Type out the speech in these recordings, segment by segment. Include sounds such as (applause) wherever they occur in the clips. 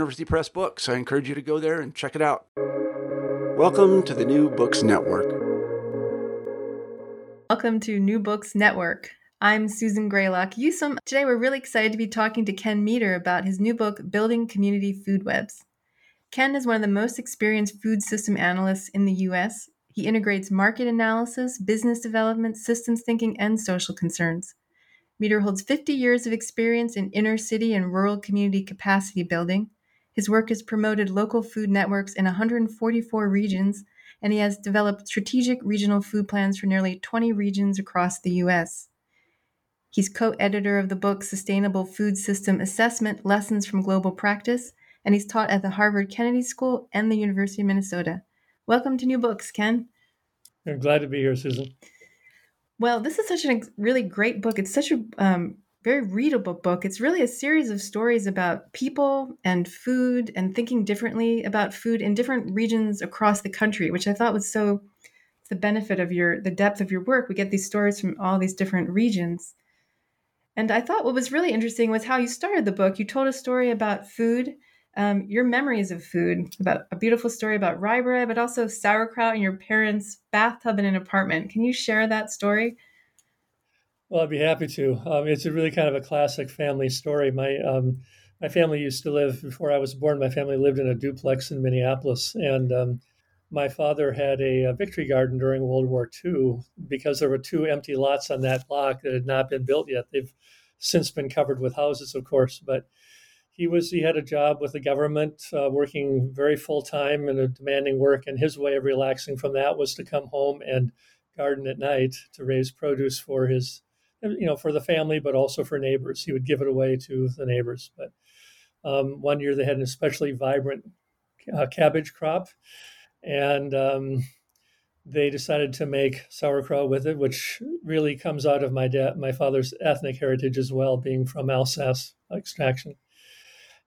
Press books. I encourage you to go there and check it out. Welcome to the New Books Network. Welcome to New Books Network. I'm Susan Grelock Yusem. Today we're really excited to be talking to Ken Meter about his new book, Building Community Food Webs. Ken is one of the most experienced food system analysts in the US. He integrates market analysis, business development, systems thinking, and social concerns. Meter holds 50 years of experience in inner city and rural community capacity building. His work has promoted local food networks in 144 regions and he has developed strategic regional food plans for nearly 20 regions across the U.S. He's co editor of the book Sustainable Food System Assessment Lessons from Global Practice, and he's taught at the Harvard Kennedy School and the University of Minnesota. Welcome to New Books, Ken. I'm glad to be here, Susan. Well, this is such a really great book. It's such a um, very readable book. It's really a series of stories about people and food and thinking differently about food in different regions across the country, which I thought was so the benefit of your the depth of your work. We get these stories from all these different regions. And I thought what was really interesting was how you started the book. You told a story about food, um, your memories of food, about a beautiful story about rye bread, but also sauerkraut in your parents' bathtub in an apartment. Can you share that story? Well, I'd be happy to. Um, it's a really kind of a classic family story. My um, my family used to live before I was born. My family lived in a duplex in Minneapolis, and um, my father had a, a, victory garden during World War II because there were two empty lots on that block that had not been built yet. They've since been covered with houses, of course, but he was he had a job with the government, uh, working very full time and a demanding work, and his way of relaxing from that was to come home and garden at night to raise produce for his you know, for the family, but also for neighbors. He would give it away to the neighbors. But um, one year they had an especially vibrant uh, cabbage crop, and um, they decided to make sauerkraut with it, which really comes out of my dad, my father's ethnic heritage as well, being from Alsace extraction.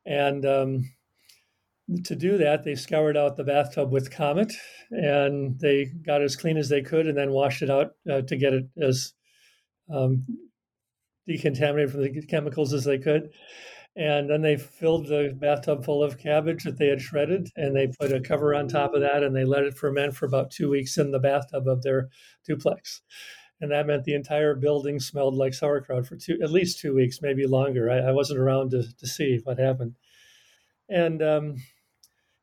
And um, to do that, they scoured out the bathtub with Comet, and they got as clean as they could, and then washed it out uh, to get it as um, decontaminated from the chemicals as they could. And then they filled the bathtub full of cabbage that they had shredded, and they put a cover on top of that, and they let it ferment for about two weeks in the bathtub of their duplex. And that meant the entire building smelled like sauerkraut for two, at least two weeks, maybe longer. I, I wasn't around to, to see what happened. And um,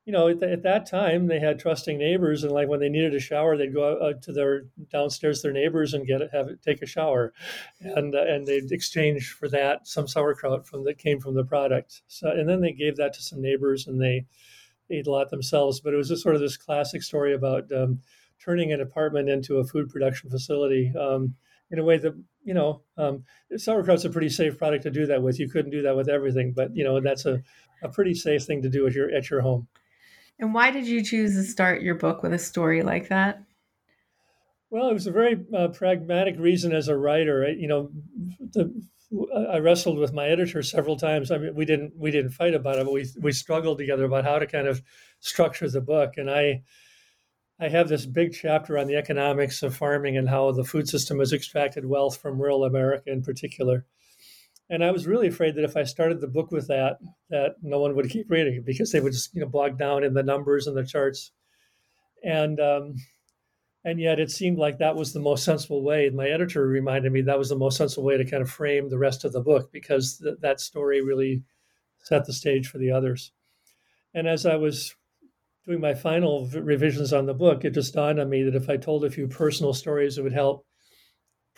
you know, at, at, that time they had trusting neighbors, and like when they needed a shower, they'd go out to their downstairs their neighbors and get it, have it, take a shower, and uh, and they'd exchange for that some sauerkraut from that came from the product. So and then they gave that to some neighbors, and they ate a lot themselves. But it was just sort of this classic story about um, turning an apartment into a food production facility. Um, in a way that you know um, sauerkraut's a pretty safe product to do that with. You couldn't do that with everything, but you know that's a, a pretty safe thing to do at your at your home. And why did you choose to start your book with a story like that? Well, it was a very uh, pragmatic reason as a writer. I, you know, the, I wrestled with my editor several times. I mean, we didn't we didn't fight about it, but we we struggled together about how to kind of structure the book. And I I have this big chapter on the economics of farming and how the food system has extracted wealth from rural America in particular. And I was really afraid that if I started the book with that, that no one would keep reading it because they would just you know bog down in the numbers and the charts. And um, and yet it seemed like that was the most sensible way. My editor reminded me that was the most sensible way to kind of frame the rest of the book because th- that story really set the stage for the others. And as I was doing my final revisions on the book, it just dawned on me that if I told a few personal stories, it would help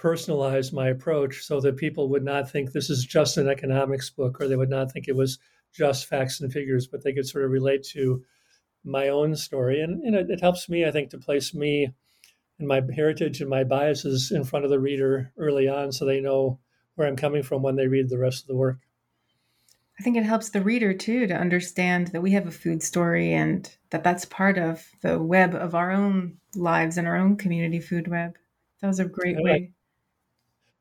personalize my approach so that people would not think this is just an economics book or they would not think it was just facts and figures, but they could sort of relate to my own story. And, and it, it helps me, I think, to place me and my heritage and my biases in front of the reader early on so they know where I'm coming from when they read the rest of the work. I think it helps the reader too to understand that we have a food story and that that's part of the web of our own lives and our own community food web. That was a great way.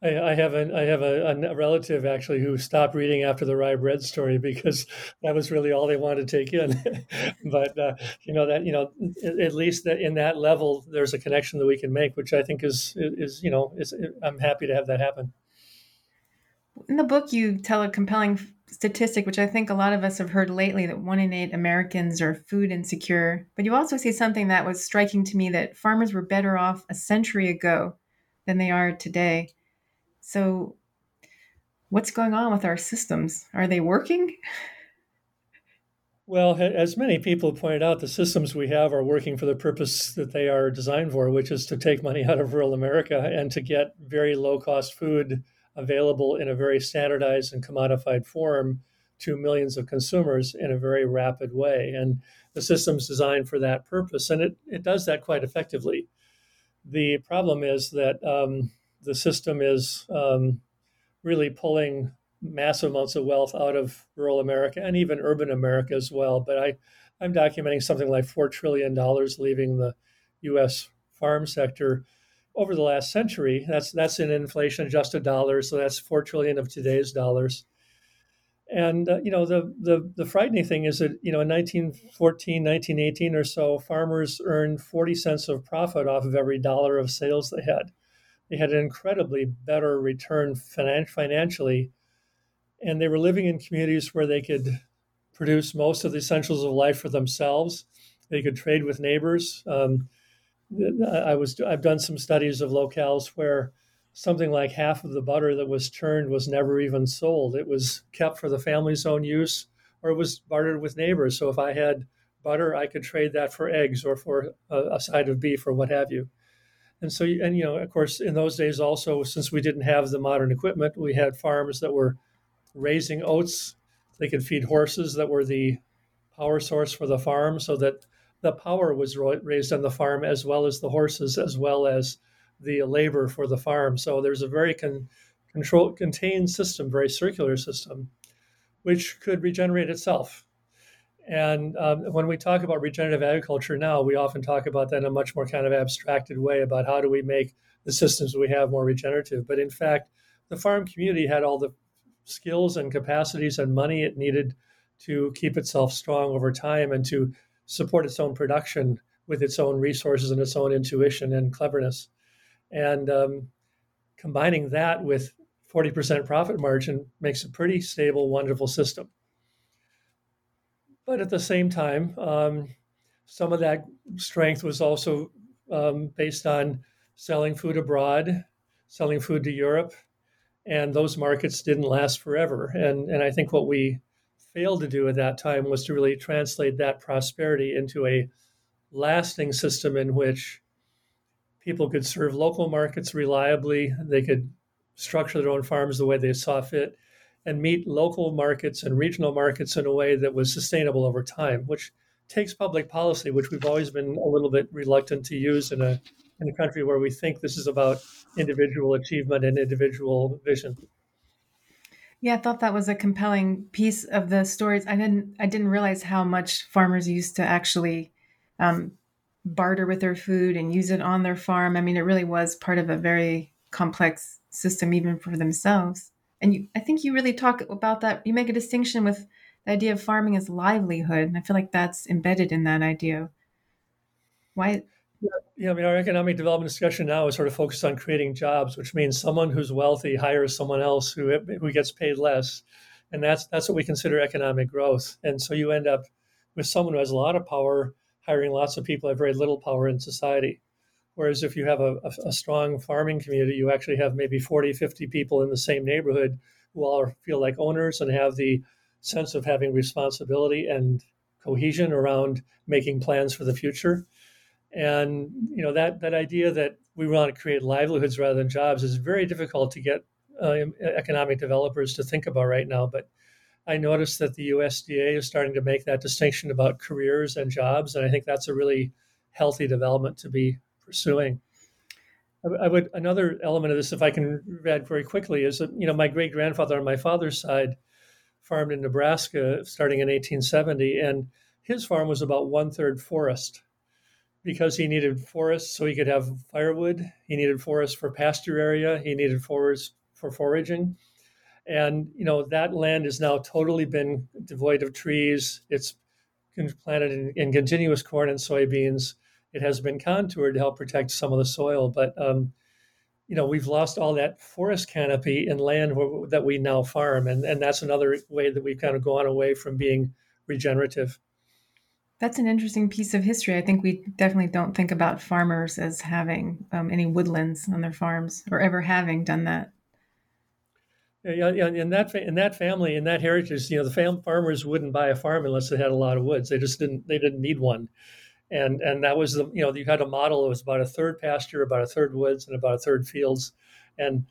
I, I have a I have a, a, relative actually who stopped reading after the rye bread story because (laughs) that was really all they wanted to take in. (laughs) but uh, you know that you know at least that in that level there's a connection that we can make, which I think is is you know is I'm happy to have that happen. In the book, you tell a compelling statistic, which I think a lot of us have heard lately, that one in eight Americans are food insecure. But you also say something that was striking to me that farmers were better off a century ago than they are today. So, what's going on with our systems? Are they working? Well, as many people pointed out, the systems we have are working for the purpose that they are designed for, which is to take money (laughs) out of rural America and to get very low cost food available in a very standardized and commodified form to millions of consumers in a very rapid way. And the system's designed for that purpose, and it, it does that quite effectively. The problem is that um, the system is um, really pulling massive amounts of wealth out of rural America and even urban America as well. But I, I'm documenting something like $4 trillion leaving the US farm sector over the last century. That's that's in inflation adjusted dollars, so that's four trillion of today's dollars. And uh, you know the, the the frightening thing is that you know in 1914, 1918 or so, farmers earned 40 cents of profit off of every dollar of sales they had. They had an incredibly better return finan- financially, and they were living in communities where they could produce most of the essentials of life for themselves. They could trade with neighbors. Um, I was I've done some studies of locales where something like half of the butter that was churned was never even sold. It was kept for the family's own use, or it was bartered with neighbors. So if I had butter, I could trade that for eggs or for a, a side of beef or what have you. And so, and you know, of course, in those days also, since we didn't have the modern equipment, we had farms that were raising oats. They could feed horses that were the power source for the farm, so that the power was raised on the farm as well as the horses, as well as the labor for the farm. So there's a very con- control contained system, very circular system, which could regenerate itself. And um, when we talk about regenerative agriculture now, we often talk about that in a much more kind of abstracted way about how do we make the systems we have more regenerative. But in fact, the farm community had all the skills and capacities and money it needed to keep itself strong over time and to support its own production with its own resources and its own intuition and cleverness. And um, combining that with 40% profit margin makes a pretty stable, wonderful system. But at the same time, um, some of that strength was also um, based on selling food abroad, selling food to Europe, and those markets didn't last forever. And and I think what we failed to do at that time was to really translate that prosperity into a lasting system in which people could serve local markets reliably, they could structure their own farms the way they saw fit, and meet local markets and regional markets in a way that was sustainable over time, which takes public policy, which we've always been a little bit reluctant to use in a in a country where we think this is about individual achievement and individual vision. Yeah, I thought that was a compelling piece of the stories. I didn't I didn't realize how much farmers used to actually um, barter with their food and use it on their farm. I mean, it really was part of a very complex system, even for themselves. And you, I think you really talk about that. You make a distinction with the idea of farming as livelihood, and I feel like that's embedded in that idea. Why? Yeah, I mean, our economic development discussion now is sort of focused on creating jobs, which means someone who's wealthy hires someone else who who gets paid less, and that's that's what we consider economic growth. And so you end up with someone who has a lot of power hiring lots of people who have very little power in society. Whereas if you have a, a, strong farming community, you actually have maybe 40, 50 people in the same neighborhood who all feel like owners and have the sense of having responsibility and cohesion around making plans for the future. And you know that that idea that we want to create livelihoods rather than jobs is very difficult to get uh, economic developers to think about right now. But I noticed that the USDA is starting to make that distinction about careers and jobs, and I think that's a really healthy development to be pursuing. I would another element of this, if I can add very quickly, is that you know my great grandfather on my father's side farmed in Nebraska starting in 1870, and his farm was about one third forest because he needed forests so he could have firewood. He needed forests for pasture area. He needed forests for foraging. And you know that land has now totally been devoid of trees. It's planted in, in continuous corn and soybeans. It has been contoured to help protect some of the soil, but um, you know we've lost all that forest canopy in land where, that we now farm, and and that's another way that we've kind of gone away from being regenerative. That's an interesting piece of history. I think we definitely don't think about farmers as having um, any woodlands on their farms or ever having done that. Yeah, yeah, in that in that family, in that heritage, you know, the fam- farmers wouldn't buy a farm unless they had a lot of woods. They just didn't. They didn't need one, and and that was the you know you had a model. It was about a third pasture, about a third woods, and about a third fields, and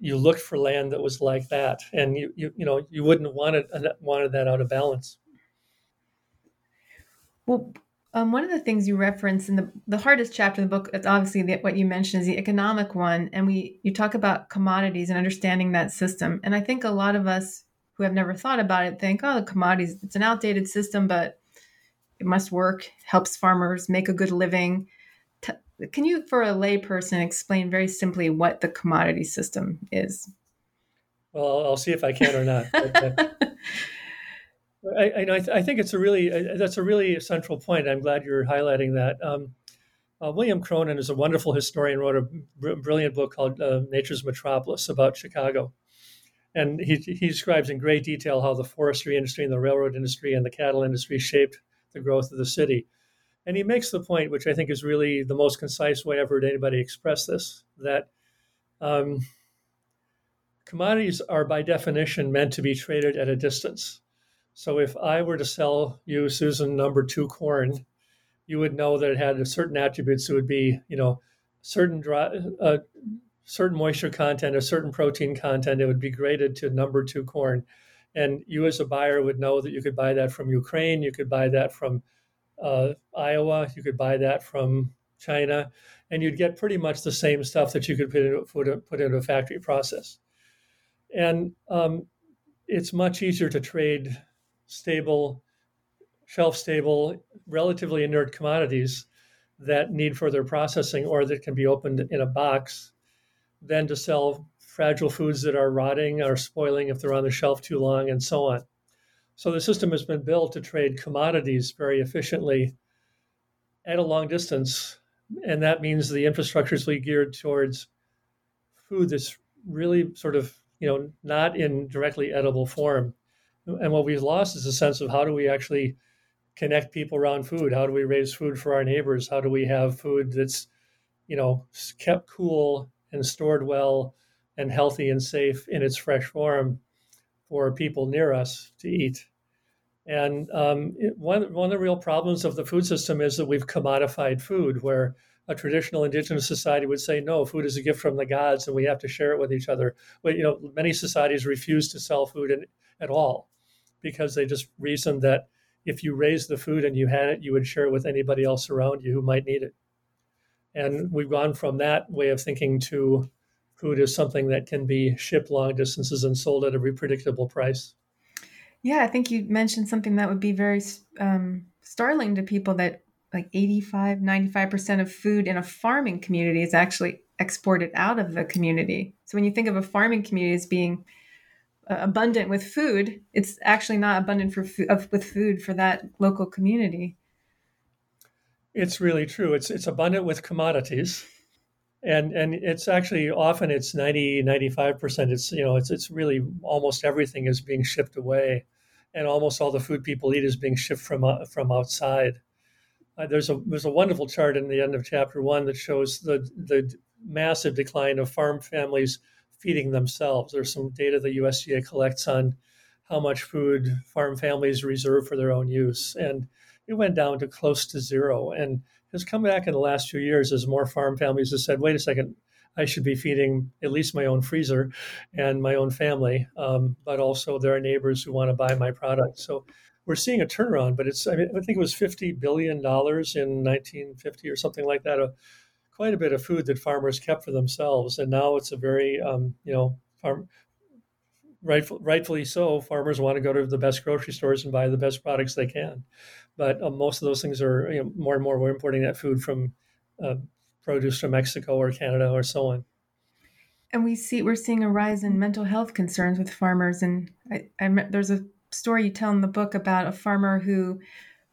you looked for land that was like that, and you you you know you wouldn't want it wanted that out of balance. Well, um, one of the things you reference in the the hardest chapter of the book, it's obviously the, what you mentioned is the economic one, and we you talk about commodities and understanding that system. And I think a lot of us who have never thought about it think, oh, the commodities, it's an outdated system, but it must work, helps farmers make a good living. Can you, for a layperson, explain very simply what the commodity system is? Well, I'll see if I can or not. Uh, (laughs) I, I, I, think it's a really uh, that's a really central point. I'm glad you're highlighting that. Um, uh, William Cronon is a wonderful historian. Wrote a br- brilliant book called uh, "Nature's Metropolis" about Chicago, and he he describes in great detail how the forestry industry and the railroad industry and the cattle industry shaped the growth of the city. And he makes the point, which I think is really the most concise way I've heard anybody express this, that um, commodities are by definition meant to be traded at a distance. So if I were to sell you, Susan, number two corn, you would know that it had certain attributes. It would be, you know, certain dry, uh, certain moisture content, a certain protein content. It would be graded to number two corn, and you as a buyer would know that you could buy that from Ukraine, you could buy that from uh, Iowa, you could buy that from China, and you'd get pretty much the same stuff that you could put into, put, put into a factory process. And um, it's much easier to trade stable, shelf stable, relatively inert commodities that need further processing or that can be opened in a box than to sell fragile foods that are rotting or spoiling if they're on the shelf too long and so on. So the system has been built to trade commodities very efficiently at a long distance. And that means the infrastructure is really geared towards food that's really sort of, you know, not in directly edible form. And what we've lost is a sense of how do we actually connect people around food? How do we raise food for our neighbors? How do we have food that's, you know, kept cool and stored well and healthy and safe in its fresh form for people near us to eat? And um, it, one, one of the real problems of the food system is that we've commodified food, where a traditional indigenous society would say, no, food is a gift from the gods and we have to share it with each other. But, you know, many societies refuse to sell food in, at all because they just reasoned that if you raised the food and you had it, you would share it with anybody else around you who might need it. And we've gone from that way of thinking to food is something that can be shipped long distances and sold at a predictable price. Yeah, I think you mentioned something that would be very um, startling to people that like 85, 95% of food in a farming community is actually exported out of the community. So when you think of a farming community as being uh, abundant with food, it's actually not abundant for food, with food for that local community. It's really true. It's it's abundant with commodities. And and it's actually often it's 90 95% it's you know it's it's really almost everything is being shipped away and almost all the food people eat is being shipped from uh, from outside. Uh, there's a there's a wonderful chart in the end of chapter 1 that shows the the massive decline of farm families feeding themselves. There's some data the USDA collects on how much food farm families reserve for their own use. And it went down to close to zero and has come back in the last few years as more farm families have said, wait a second, I should be feeding at least my own freezer and my own family, um, but also there are neighbors who want to buy my product. So we're seeing a turnaround, but it's, I, mean, I think it was $50 billion in 1950 or something like that, a, quite a bit of food that farmers kept for themselves. And now it's a very, um, you know, farm, rightful, rightfully so, farmers want to go to the best grocery stores and buy the best products they can. But uh, most of those things are you know, more and more we're importing that food from uh, produce from Mexico or Canada or so on. And we see we're seeing a rise in mental health concerns with farmers. And I, I there's a story you tell in the book about a farmer who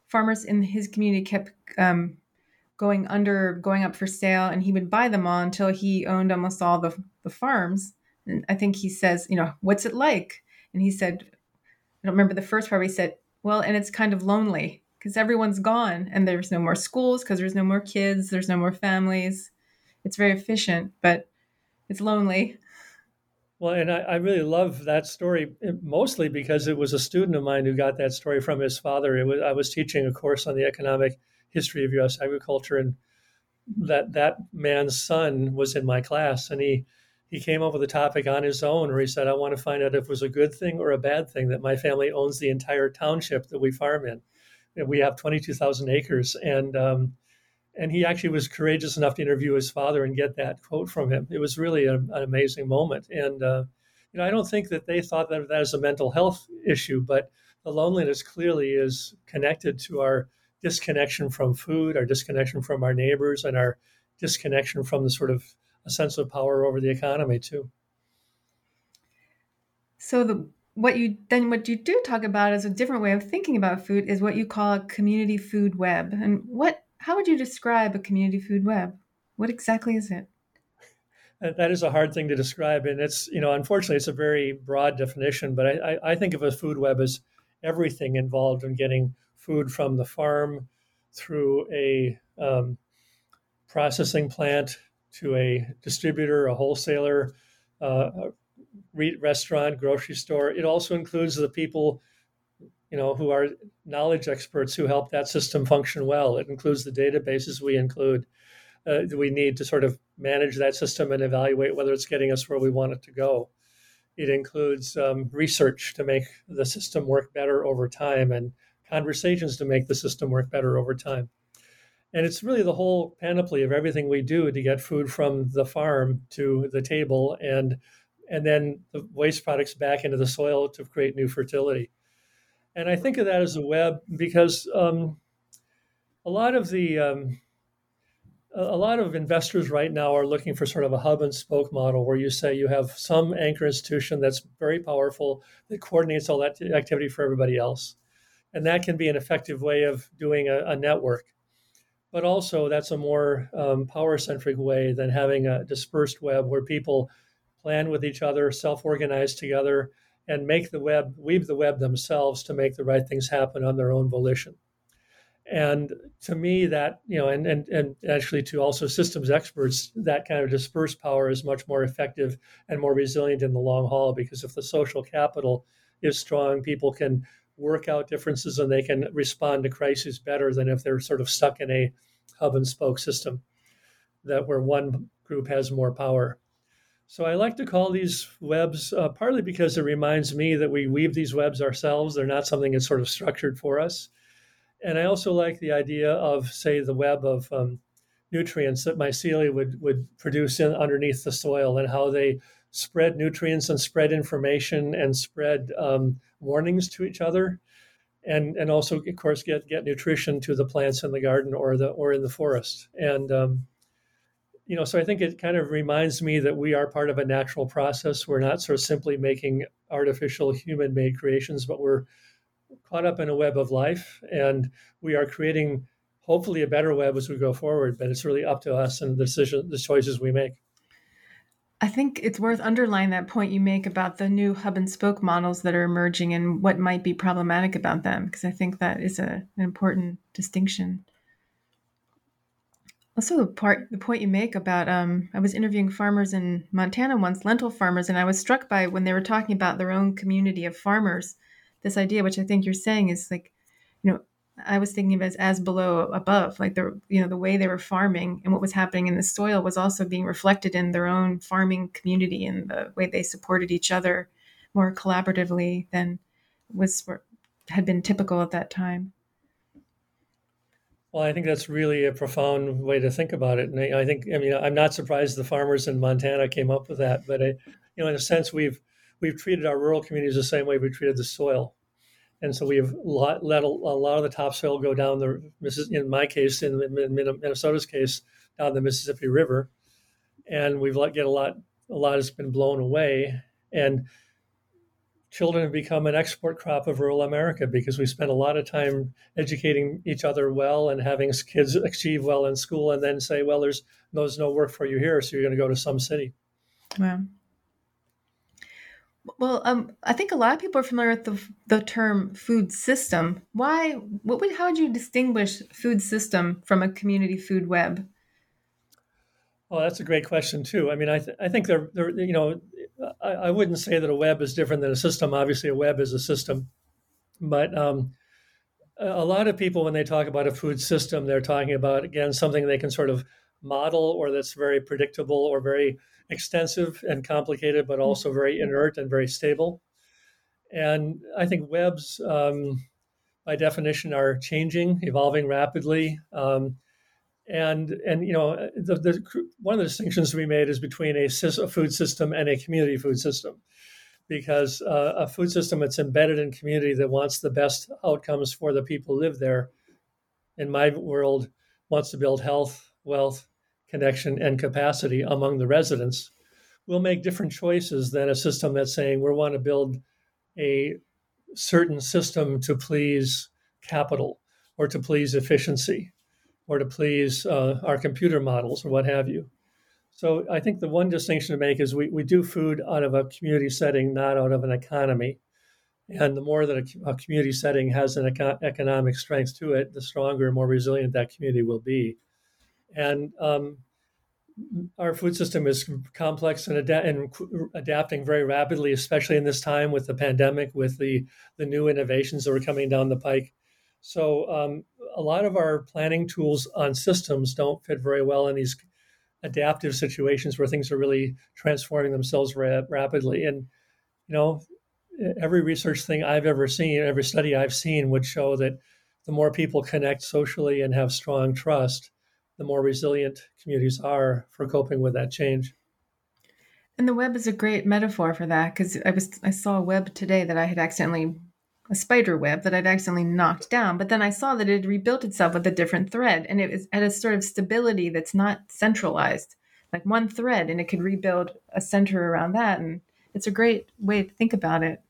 farmers in his community kept um, going under, going up for sale, and he would buy them all until he owned almost all the the farms and I think he says, you know, what's it like? And he said, I don't remember the first part. He said, well, and it's kind of lonely because everyone's gone and there's no more schools because there's no more kids, there's no more families. It's very efficient, but it's lonely. Well, and I, I, really love that story eh, mostly because it was a student of mine who got that story from his father. It was, I was teaching a course on the economic history of U.S. agriculture, and that that man's son was in my class, and he he came up with a topic on his own where he said, I want to find out if it was a good thing or a bad thing that my family owns the entire township that we farm in. We have 22,000 acres. And, um, and he actually was courageous enough to interview his father and get that quote from him. It was really a, an amazing moment. And, uh, you know, I don't think that they thought that that is a mental health issue, but the loneliness clearly is connected to our disconnection from food, our disconnection from our neighbors, and our disconnection from the sort of a sense of power over the economy too. So the what you then what you do talk about as a different way of thinking about food is what you call a community food web. And what how would you describe a community food web? What exactly is it? That is a hard thing to describe, and it's you know unfortunately it's a very broad definition. But I, I, I think of a food web as everything involved in getting food from the farm through a um, processing plant to a distributor, a wholesaler, uh, a re- restaurant, grocery store. It also includes the people, you know, who are knowledge experts who help that system function well. It includes the databases we include. Uh, we need to sort of manage that system and evaluate whether it's getting us where we want it to go. It includes um, research to make the system work better over time and conversations to make the system work better over time. And it's really the whole panoply of everything we do to get food from the farm to the table and and then the waste products back into the soil to create new fertility. And I think of that as a web because um, a lot of the um, a lot of investors right now are looking for sort of a hub and spoke model where you say you have some anchor institution that's very powerful that coordinates all that activity for everybody else. And that can be an effective way of doing a, a network but also that's a more um, power centric way than having a dispersed web where people plan with each other, self organize together, and make the web, weave the web themselves to make the right things happen on their own volition. And to me, that, you know, and, and, and actually to also systems experts, that kind of dispersed power is much more effective and more resilient in the long haul because if the social capital is strong, people can work out differences and they can respond to crises better than if they're sort of stuck in a hub and spoke system that where one group has more power. So I like to call these webs uh, partly because it reminds me that we weave these webs ourselves. They're not something that's sort of structured for us. And I also like the idea of, say, the web of um, nutrients that mycelia would, would produce in, underneath the soil and how they spread nutrients and spread information and spread um, warnings to each other and and also of course get get nutrition to the plants in the garden or the or in the forest and um, you know so i think it kind of reminds me that we are part of a natural process we're not sort of simply making artificial human made creations but we're caught up in a web of life and we are creating hopefully a better web as we go forward. But it's really up to us and the decision, the choices we make. I think it's worth underlining that point you make about the new hub and spoke models that are emerging and what might be problematic about them, because I think that is a, an important distinction. Also, the part the point you make about um, I was interviewing farmers in Montana once, lentil farmers, and I was struck by when they were talking about their own community of farmers. This idea, which I think you're saying, is like, you know, I was thinking of as as below above, like the you know the way they were farming and what was happening in the soil was also being reflected in their own farming community and the way they supported each other more collaboratively than was had been typical at that time. Well, I think that's really a profound way to think about it, and I, I think I mean I'm not surprised the farmers in Montana came up with that, but I, you know in a sense we've we've treated our rural communities the same way we treated the soil and so we have let, a, lot of the topsoil go down the in my case in Minnesota's case down the Mississippi River, and we've let get a lot a lot has been blown away, and children have become an export crop of rural America because we spend a lot of time educating each other well and having kids achieve well in school, and then say, well, there's there's no work for you here, so you're going to go to some city. Wow. Well, um, I think a lot of people are familiar with the, the term food system. Why? What would? How would you distinguish food system from a community food web? Well, that's a great question too. I mean, I, th- I think they're, they're you know, I, I, wouldn't say that a web is different than a system. Obviously, a web is a system, but um, a lot of people, when they talk about a food system, they're talking about again something they can sort of model or that's very predictable or very extensive and complicated, but also very inert and very stable. And I think webs, um, by definition, are changing, evolving rapidly. Um, and and you know the, the, one of the distinctions we made is between a, a food system and a community food system because uh, a food system that's embedded in community that wants the best outcomes for the people who live there in my world wants to build health wealth connection and capacity among the residents, we'll make different choices than a system that's saying we want to build a certain system to please capital or to please efficiency or to please uh, our computer models or what have you. So I think the one distinction to make is we, we do food out of a community setting, not out of an economy. And the more that a, a community setting has an eco- economic strength to it, the stronger and more resilient that community will be. And um, our food system is complex and, and, adapting very rapidly, especially in this time with the pandemic, with the, the new innovations that are coming down the pike. So, um, a lot of our planning tools on systems don't fit very well in these adaptive situations where things are really transforming themselves ra- rapidly. And, you know, every research thing I've ever seen, every study I've seen would show that the more people connect socially and have strong trust, the more resilient communities are for coping with that change. And the web is a great metaphor for that because I was I saw a web today that I had accidentally a spider web that I'd accidentally knocked down, but then I saw that it had rebuilt itself with a different thread and it was at a sort of stability that's not centralized, like one thread, and it could rebuild a center around that. And it's a great way to think about it.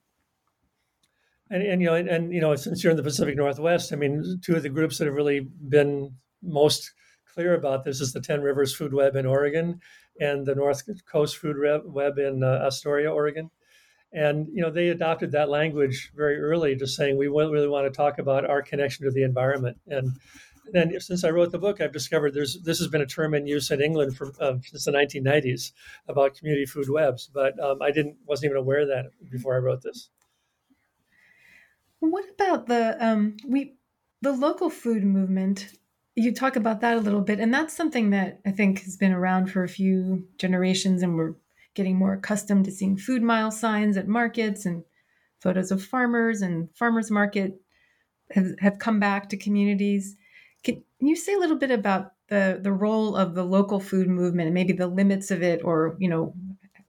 And, and you know, and, and you know, since you're in the Pacific Northwest, I mean, two of the groups that have really been most clear about this is the Ten Rivers Food Web in Oregon and the North Coast Food Web in uh, Astoria, Oregon. And you know they adopted that language very early, just saying we really want to talk about our connection to the environment. And then since I wrote the book, I've discovered there's this has been a term in use in England for uh, since the 1990s about community food webs, but um, I didn't wasn't even aware of that before I wrote this. What about the um, we the local food movement? You talk about that a little bit and that's something that i think has been around for a few generations and we're getting more accustomed to seeing food mile signs at markets and photos of farmers and farmers market have, have come back to communities. Can you say a little bit about the the role of the local food movement and maybe the limits of it or you know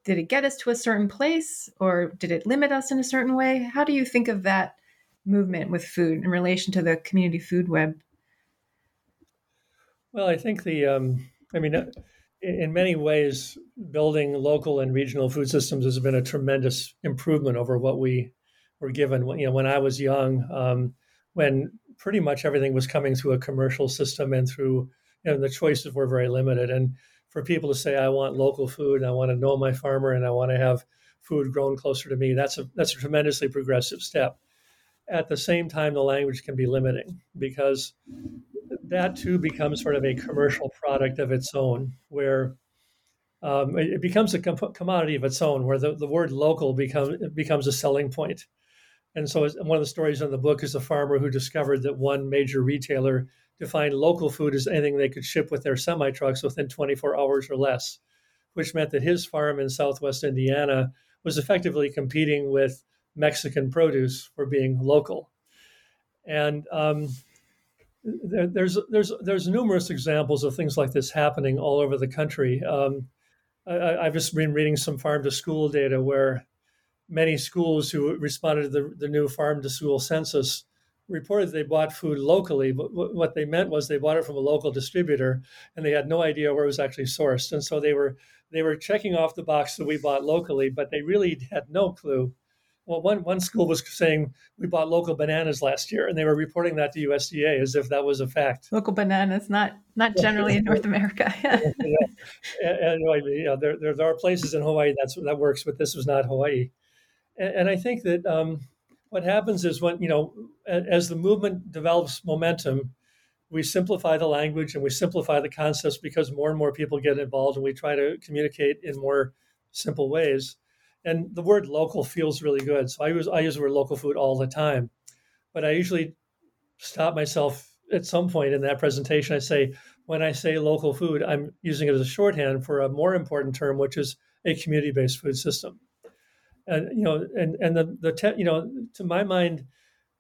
did it get us to a certain place or did it limit us in a certain way? How do you think of that movement with food in relation to the community food web well, I think the, um, I mean, uh, in many ways, building local and regional food systems has been a tremendous improvement over what we were given. You know, when I was young, um, when pretty much everything was coming through a commercial system and through you know the choices were very limited. And for people to say, I want local food, and I want to know my farmer, and I want to have food grown closer to me, that's a that's a tremendously progressive step. At the same time, the language can be limiting because that too becomes sort of a commercial product of its own, where um, it, becomes a com- commodity of its own, where the, the word local becomes becomes a selling point. And so, one of the stories in the book is a farmer who discovered that one major retailer defined local food as anything they could ship with their semi trucks within 24 hours or less, which meant that his farm in southwest Indiana was effectively competing with Mexican produce for being local. And um, there, there's there's there's numerous examples of things like this happening all over the country. Um, I, have just been reading some farm to school data where many schools who responded to the, the new farm to school census reported they bought food locally, but what they meant was they bought it from a local distributor and they had no idea where it was actually sourced. And so they were they were checking off the box that we bought locally, but they really had no clue. Well, one, one school was saying we bought local bananas last year, and they were reporting that to USDA as if that was a fact. Local bananas, not not generally in North America. (laughs) yeah. And, and, you know, there, there, there are places in Hawaii that's that works, but this was not Hawaii. And, and I think that um, what happens is when you know, as the movement develops momentum, we simplify the language and we simplify the concepts because more and more people get involved and we try to communicate in more simple ways. And the word local feels really good. So I use I use the word local food all the time. But I usually stop myself at some point in that presentation. I say, when I say local food, I'm using it as a shorthand for a more important term, which is a community-based food system. And you know, and and the the te- you know, to my mind,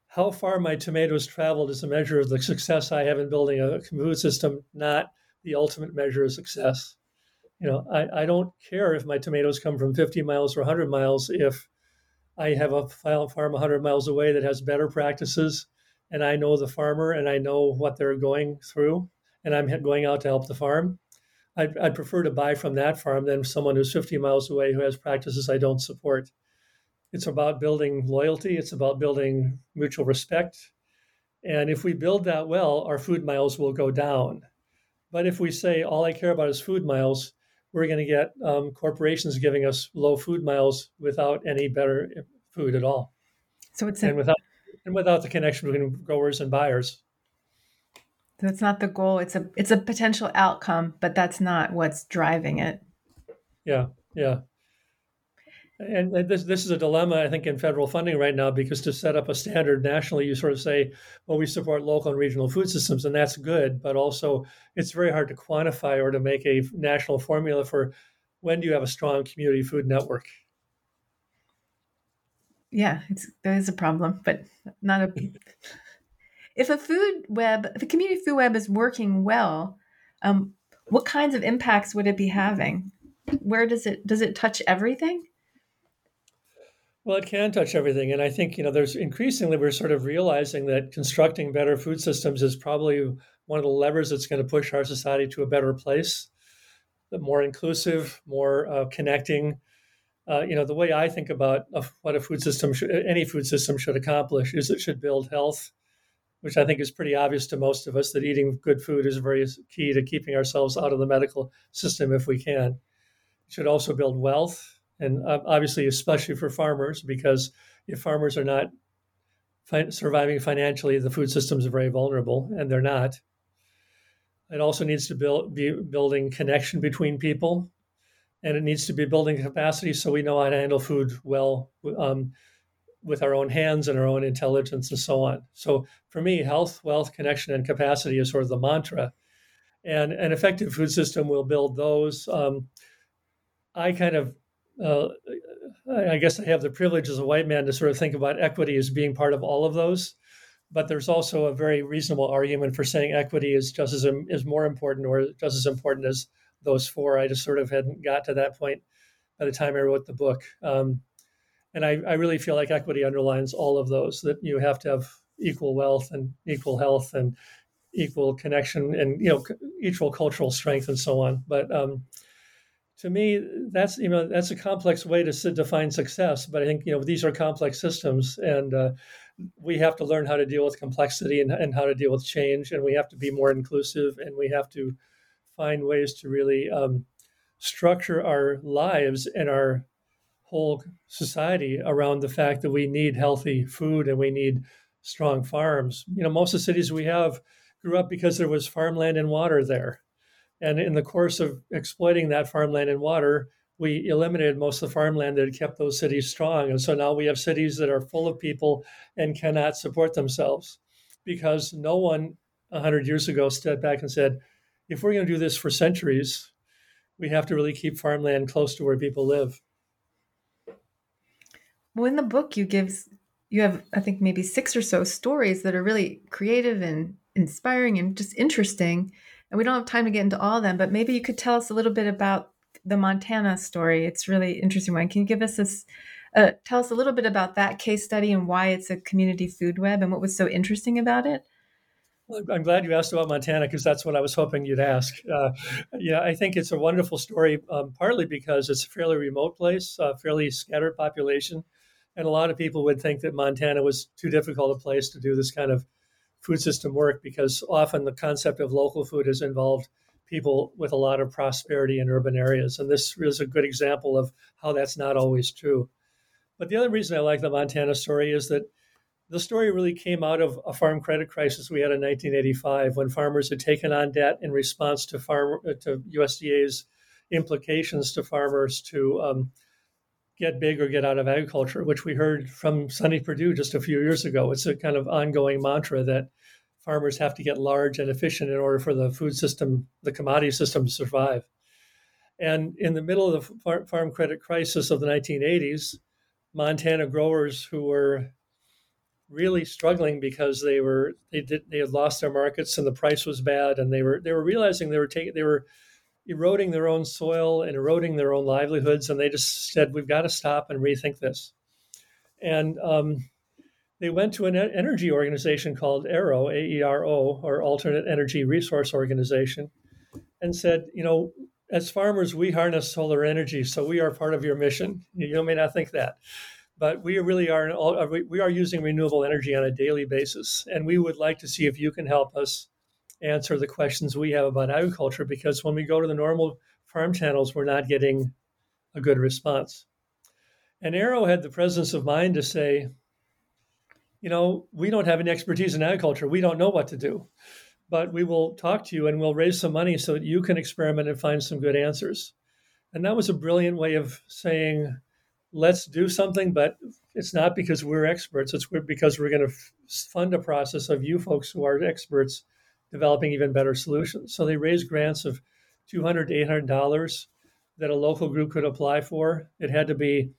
how far my tomatoes traveled is a measure of the success I have in building a food system, not the ultimate measure of success. You know, I, I don't care if my tomatoes come from 50 miles or 100 miles if I have a farm 100 miles away that has better practices and I know the farmer and I know what they're going through and I'm going out to help the farm. I'd, I'd prefer to buy from that farm than someone who's 50 miles away who has practices I don't support. It's about building loyalty, it's about building mutual respect. And if we build that well, our food miles will go down. But if we say all I care about is food miles, we're going to get um, corporations giving us low food miles without any better food at all. So it's and without and without the connection between growers and buyers. That's not the goal. It's a it's a potential outcome, but that's not what's driving it. Yeah, yeah. And this this is a dilemma, I think, in federal funding right now, because to set up a standard nationally, you sort of say, well, we support local and regional food systems, and that's good, but also it's very hard to quantify or to make a national formula for when do you have a strong community food network. Yeah, it's a problem, but not a. if a food web, if a community food web is working well, um, what kinds of impacts would it be having? Where does it does it touch everything? Well, it can touch everything. And I think, you know, there's increasingly we're sort of realizing that constructing better food systems is probably one of the levers that's going to push our society to a better place, more inclusive, more uh, connecting. Uh, you know, the way I think about what a food system, should, any food system should accomplish is it should build health, which I think is pretty obvious to most of us that eating good food is very key to keeping ourselves out of the medical system if we can. It should also build wealth and obviously especially for farmers because if farmers are not fi- surviving financially the food systems are very vulnerable and they're not. It also needs to build be building connection between people and it needs to be building capacity so we know how to handle food well um, with our own hands and our own intelligence and so on. So for me health wealth connection and capacity is sort of the mantra. And an effective food system will build those. Um, i kind of uh, I guess I have the privilege as a white man to sort of think about equity as being part of all of those. But there's also a very reasonable argument for saying equity is just as is more important or just as important as those four. I just sort of hadn't got to that point by the time I wrote the book. Um, and I, I really feel like equity underlines all of those that you have to have equal wealth and equal health and equal connection and you know equal cultural strength and so on. But um, to me, that's you know that's a complex way to define success. But I think you know these are complex systems, and uh, we have to learn how to deal with complexity and, and how to deal with change, and we have to be more inclusive, and we have to find ways to really um, structure our lives and our whole society around the fact that we need healthy food and we need strong farms. You know, most of the cities we have grew up because there was farmland and water there. And in the course of exploiting that farmland and water, we eliminated most of the farmland that had kept those cities strong. And so now we have cities that are full of people and cannot support themselves because no one 100 years ago stepped back and said, if we're going to do this for centuries, we have to really keep farmland close to where people live. Well, in the book, you give you have I think maybe six or so stories that are really creative and inspiring and just interesting. And we don't have time to get into all of them, but maybe you could tell us a little bit about the Montana story. It's really interesting one. Can you give us this? Uh, tell us a little bit about that case study and why it's a community food web and what was so interesting about it. Well, I'm glad you asked about Montana because that's what I was hoping you'd ask. Uh, yeah, I think it's a wonderful story, um, partly because it's a fairly remote place, a fairly scattered population. And a lot of people would think that Montana was too difficult a place to do this kind of food system work because often the concept of local food has involved people with a lot of prosperity in urban areas. And this is a good example of how that's not always true. But the other reason I like the Montana story is that the story really came out of a farm credit crisis we had in 1985 when farmers had taken on debt in response to farm to USDA's implications to farmers to um, get big or get out of agriculture, which we heard from Sonny Perdue just a few years ago. It's a kind of ongoing mantra that farmers have to get large and efficient in order for the food system, the commodity system to survive. And in the middle of the farm credit crisis of the 1980s, Montana growers who were really struggling because they were they did they had lost their markets and the price was bad and they were they were realizing they were taking they were eroding their own soil and eroding their own livelihoods. And they just said, we've got to stop and rethink this. And um, they went to an energy organization called AERO, A E R O, or Alternate Energy Resource Organization, and said, you know, as farmers, we harness solar energy, so we are part of your mission. You may not think that, but we really are. We are using renewable energy on a daily basis, and we would like to see if you can help us answer the questions we have about agriculture because when we go to the normal farm channels, we're not getting a good response. And AERO had the presence of mind to say, you know, we don't have any expertise in agriculture. We don't know what to do, but we will talk to you and we'll raise some money so that you can experiment and find some good answers. And that was a brilliant way of saying, let's do something, but it's not because we're experts. It's because we're going to fund a process of you folks who are experts developing even better solutions. So they raised grants of 200 to 800 dollars that a local group could apply for. It had to be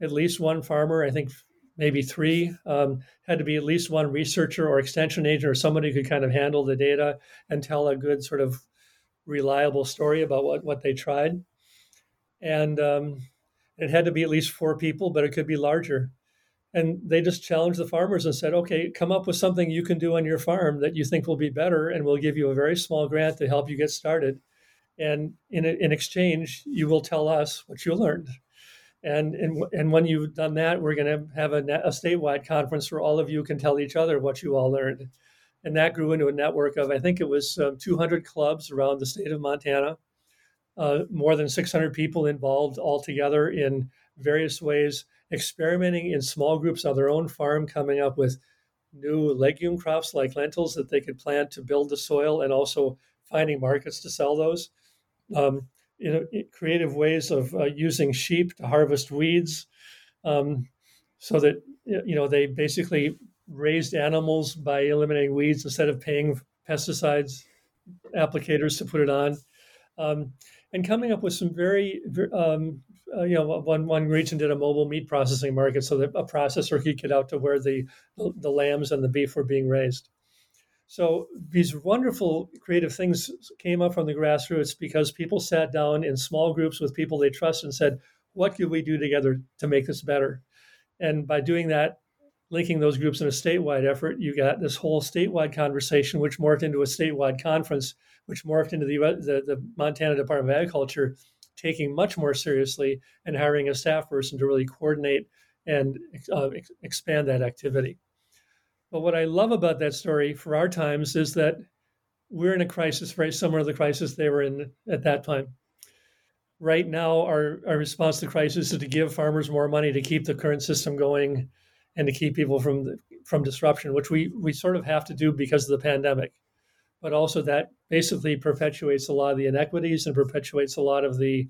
at least one farmer, I think maybe three, um, had to be at least one researcher or extension agent or somebody who could kind of handle the data and tell a good sort of reliable story about what, what they tried. And um, it had to be at least four people, but it could be larger and they just challenged the farmers and said, okay, come up with something you can do on your farm that you think will be better, and we'll give you a very small grant to help you get started. And in, in exchange, you will tell us what you learned. And, and, and when you've done that, we're going to have a, a statewide conference where all of you can tell each other what you all learned. And that grew into a network of, I think it was um, 200 clubs around the state of Montana, uh, more than 600 people involved all together in various ways experimenting in small groups on their own farm, coming up with new legume crops like lentils that they could plant to build the soil and also finding markets to sell those. Um, you know, creative ways of uh, using sheep to harvest weeds, um, so that you know they basically raised animals by eliminating weeds instead of paying pesticides applicators to put it on, um, and coming up with some very um, uh, you know, one one region did a mobile meat processing market so that a processor could get out to where the the lambs and the beef were being raised. So these wonderful creative things came up from the grassroots because people sat down in small groups with people they trust and said, "What could we do together to make this better?" And by doing that, linking those groups in a statewide effort, you got this whole statewide conversation, which morphed into a statewide conference, which morphed into the the, the Montana Department of Agriculture taking much more seriously and hiring a staff person to really coordinate and uh, ex- expand that activity. But what I love about that story for our times is that we're in a crisis very similar to the crisis they were in at that time. Right now, our, our response to the crisis is to give farmers more money to keep the current system going and to keep people from from disruption, which we we sort of have to do because of the pandemic. But also that basically perpetuates a lot of the inequities and perpetuates a lot of the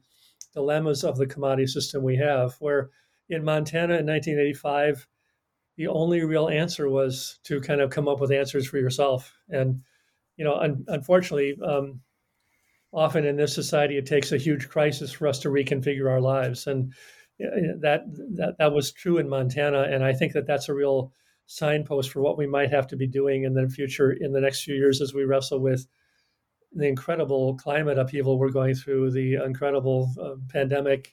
dilemmas of the commodity system we have. Where in Montana in 1985, the only real answer was to kind of come up with answers for yourself. And you know, un- unfortunately, um, often in this society, it takes a huge crisis for us to reconfigure our lives, and that that that was true in Montana. And I think that that's a real signpost for what we might have to be doing in the future in the next few years as we wrestle with the incredible climate upheaval we're going through, the incredible uh, pandemic,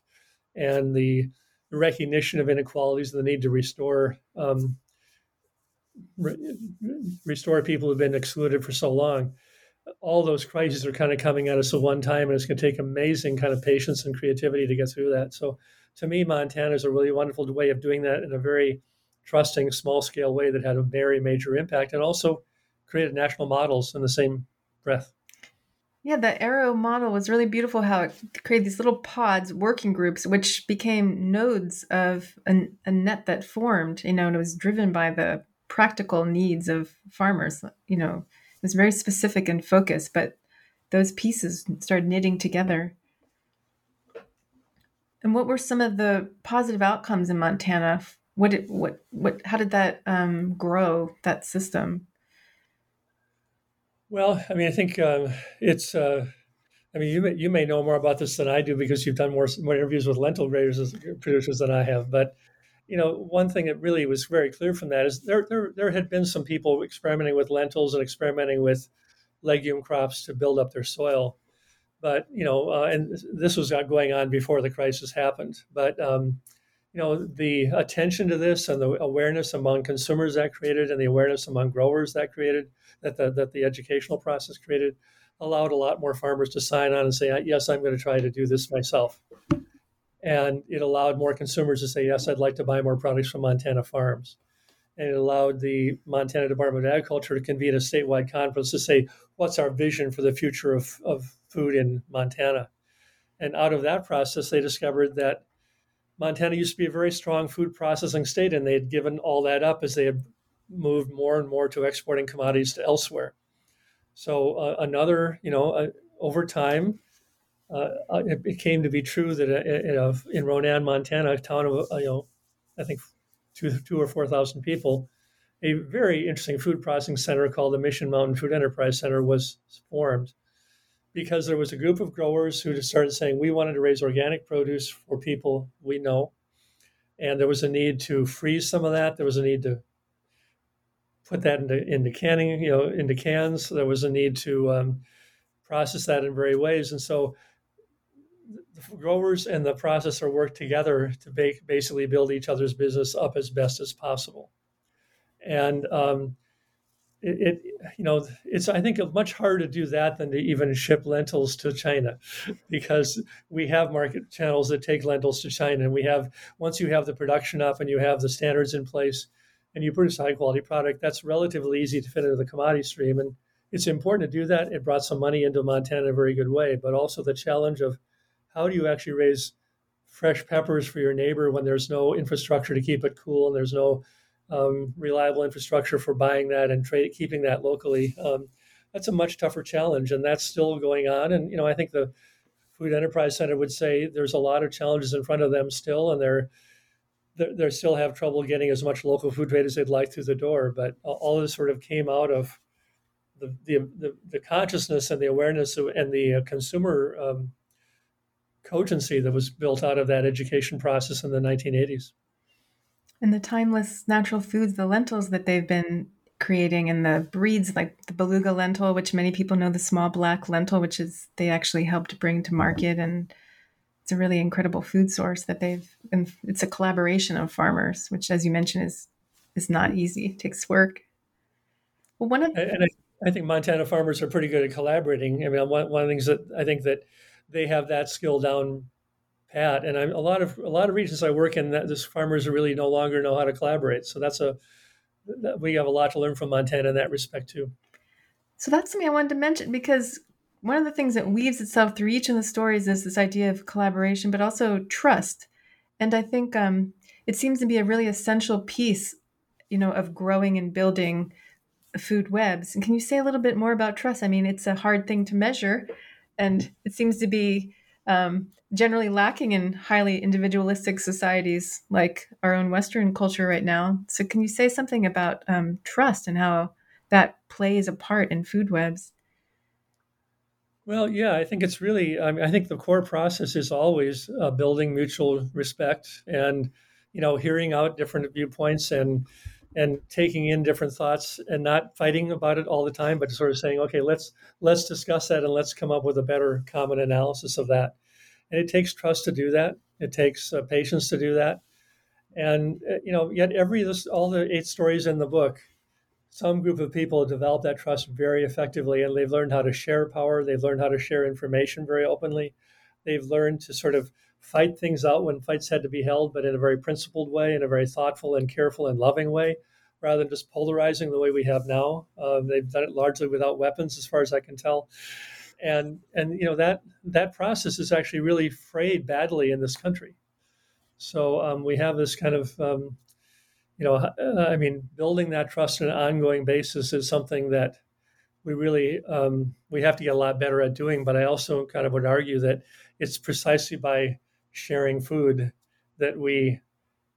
and the recognition of inequalities and the need to restore um, re- restore people who've been excluded for so long. All those crises are kind of coming at us at one time, and it's going to take amazing kind of patience and creativity to get through that. So, to me, Montana is a really wonderful way of doing that in a very trusting, small scale way that had a very major impact, and also created national models in the same breath. Yeah, the AERO model was really beautiful how it created these little pods, working groups, which became nodes of a, a net that formed, you know, and it was driven by the practical needs of farmers. You know, it was very specific and focused, but those pieces started knitting together. And what were some of the positive outcomes in Montana? What did, what what how did that um, grow that system? Well, I mean, I think um, it's. Uh, I mean, you may, you may know more about this than I do because you've done more more interviews with lentil graders producers than I have. But you know, one thing that really was very clear from that is there there there had been some people experimenting with lentils and experimenting with legume crops to build up their soil. But you know, uh, and this was going on before the crisis happened. But um, you know, the attention to this and the awareness among consumers that created, and the awareness among growers that created that the, that the educational process created allowed a lot more farmers to sign on and say, yes, I'm going to try to do this myself. And it allowed more consumers to say, yes, I'd like to buy more products from Montana farms. And it allowed the Montana Department of Agriculture to convene a statewide conference to say, what's our vision for the future of, of food in Montana? And out of that process, they discovered that Montana used to be a very strong food processing state, and they had given all that up as they had moved more and more to exporting commodities to elsewhere. So uh, another, you know, uh, over time, uh, uh it, it, came to be true that uh, in Ronan, Montana, a town of uh, you know, I think two, two or four thousand people, a very interesting food processing center called the Mission Mountain Food Enterprise Center was formed because there was a group of growers who just started saying we wanted to raise organic produce for people we know, and there was a need to freeze some of that. There was a need to put that into, into canning, you know, into cans. There was a need to um, process that in various ways. And so the growers and the processor work together to ba- basically build each other's business up as best as possible. And um, it, it, you know, it's I think much harder to do that than to even ship lentils to China, because we have market channels that take lentils to China, and we have once you have the production up and you have the standards in place, and you produce a high quality product, that's relatively easy to fit into the commodity stream. And it's important to do that. It brought some money into Montana in a very good way, but also the challenge of how do you actually raise fresh peppers for your neighbor when there's no infrastructure to keep it cool and there's no um, reliable infrastructure for buying that and trade, keeping that locally. Um, that's a much tougher challenge, and that's still going on. And you know, I think the Food Enterprise Center would say there's a lot of challenges in front of them still, and they're they're still have trouble getting as much local food trade as they'd like through the door. But all this sort of came out of the the, the, the consciousness and the awareness of, and the uh, consumer um, cogency that was built out of that education process in the 1980s. And the timeless natural foods, the lentils that they've been creating, and the breeds like the beluga lentil, which many people know, the small black lentil, which is they actually helped bring to market. And it's a really incredible food source that they've and it's a collaboration of farmers which as you mentioned is is not easy. It takes work. Well one of and I, I think montana farmers are pretty good at collaborating. I mean one, one of the things that i think that they have that skill down pat and I'm, a lot of a lot of regions i work in that this farmers really no longer know how to collaborate so that's a we have a lot to learn from Montana in that respect too. So that's something I wanted to mention because one of the things that weaves itself through each of the stories is this idea of collaboration, but also trust. And I think um, it seems to be a really essential piece, you know, of growing and building food webs. And can you say a little bit more about trust? I mean, it's a hard thing to measure, and it seems to be um, generally lacking in highly individualistic societies like our own Western culture right now. So, can you say something about um, trust and how that plays a part in food webs? Well, yeah, I think it's really. I mean, I think the core process is always uh, building mutual respect and, you know, hearing out different viewpoints and and taking in different thoughts and not fighting about it all the time, but sort of saying, okay, let's let's discuss that and let's come up with a better common analysis of that. And it takes trust to do that. It takes uh, patience to do that. And uh, you know, yet every this all the eight stories in the book, some group of people have developed that trust very effectively, and they've learned how to share power. They've learned how to share information very openly. They've learned to sort of fight things out when fights had to be held, but in a very principled way, in a very thoughtful and careful and loving way, rather than just polarizing the way we have now. Uh, they've done it largely without weapons, as far as I can tell. And and you know that that process is actually really frayed badly in this country. So um, we have this kind of um, you know uh, I mean building that trust on an ongoing basis is something that we really um, we have to get a lot better at doing. But I also kind of would argue that it's precisely by sharing food that we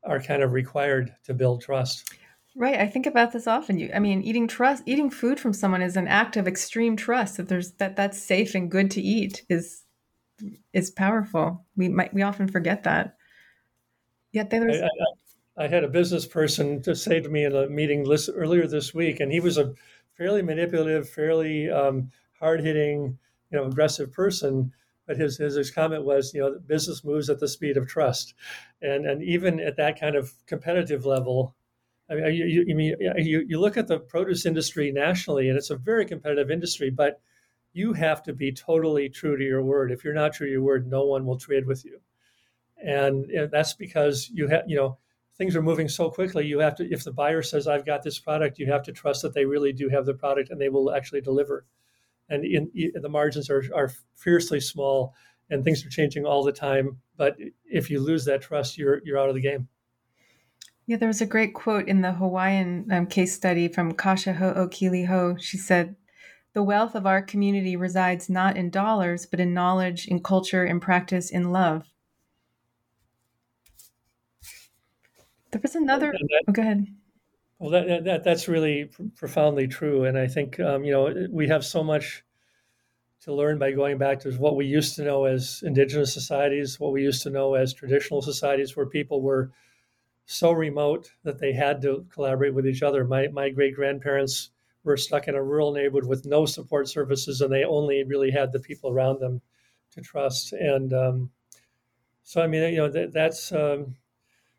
are kind of required to build trust. Right. I think about this often. You, I mean, eating trust, eating food from someone is an act of extreme trust that there's that that's safe and good to eat is is powerful. We might we often forget that. Yet there's. I, I, I had a business person to say to me in a meeting list earlier this week, and he was a fairly manipulative, fairly um, hard hitting, you know, aggressive person but his, his, his comment was, you know, business moves at the speed of trust, and and even at that kind of competitive level, I mean, you, you, mean you, you look at the produce industry nationally, and it's a very competitive industry, but you have to be totally true to your word. If you're not true to your word, no one will trade with you, and that's because you have, you know, things are moving so quickly. You have to, if the buyer says, "I've got this product," you have to trust that they really do have the product and they will actually deliver and in, in, the margins are, are fiercely small and things are changing all the time. But if you lose that trust, you're, you're out of the game. Yeah, there was a great quote in the Hawaiian um, case study from Kasha Ho'okili Ho. She said, The wealth of our community resides not in dollars, but in knowledge, in culture, in practice, in love. There was another. That, oh, go ahead. Well, that, that that's really profoundly true, and I think um, you know we have so much to learn by going back to what we used to know as indigenous societies, what we used to know as traditional societies, where people were so remote that they had to collaborate with each other. My my great grandparents were stuck in a rural neighborhood with no support services, and they only really had the people around them to trust. And um, so, I mean, you know, that, that's um,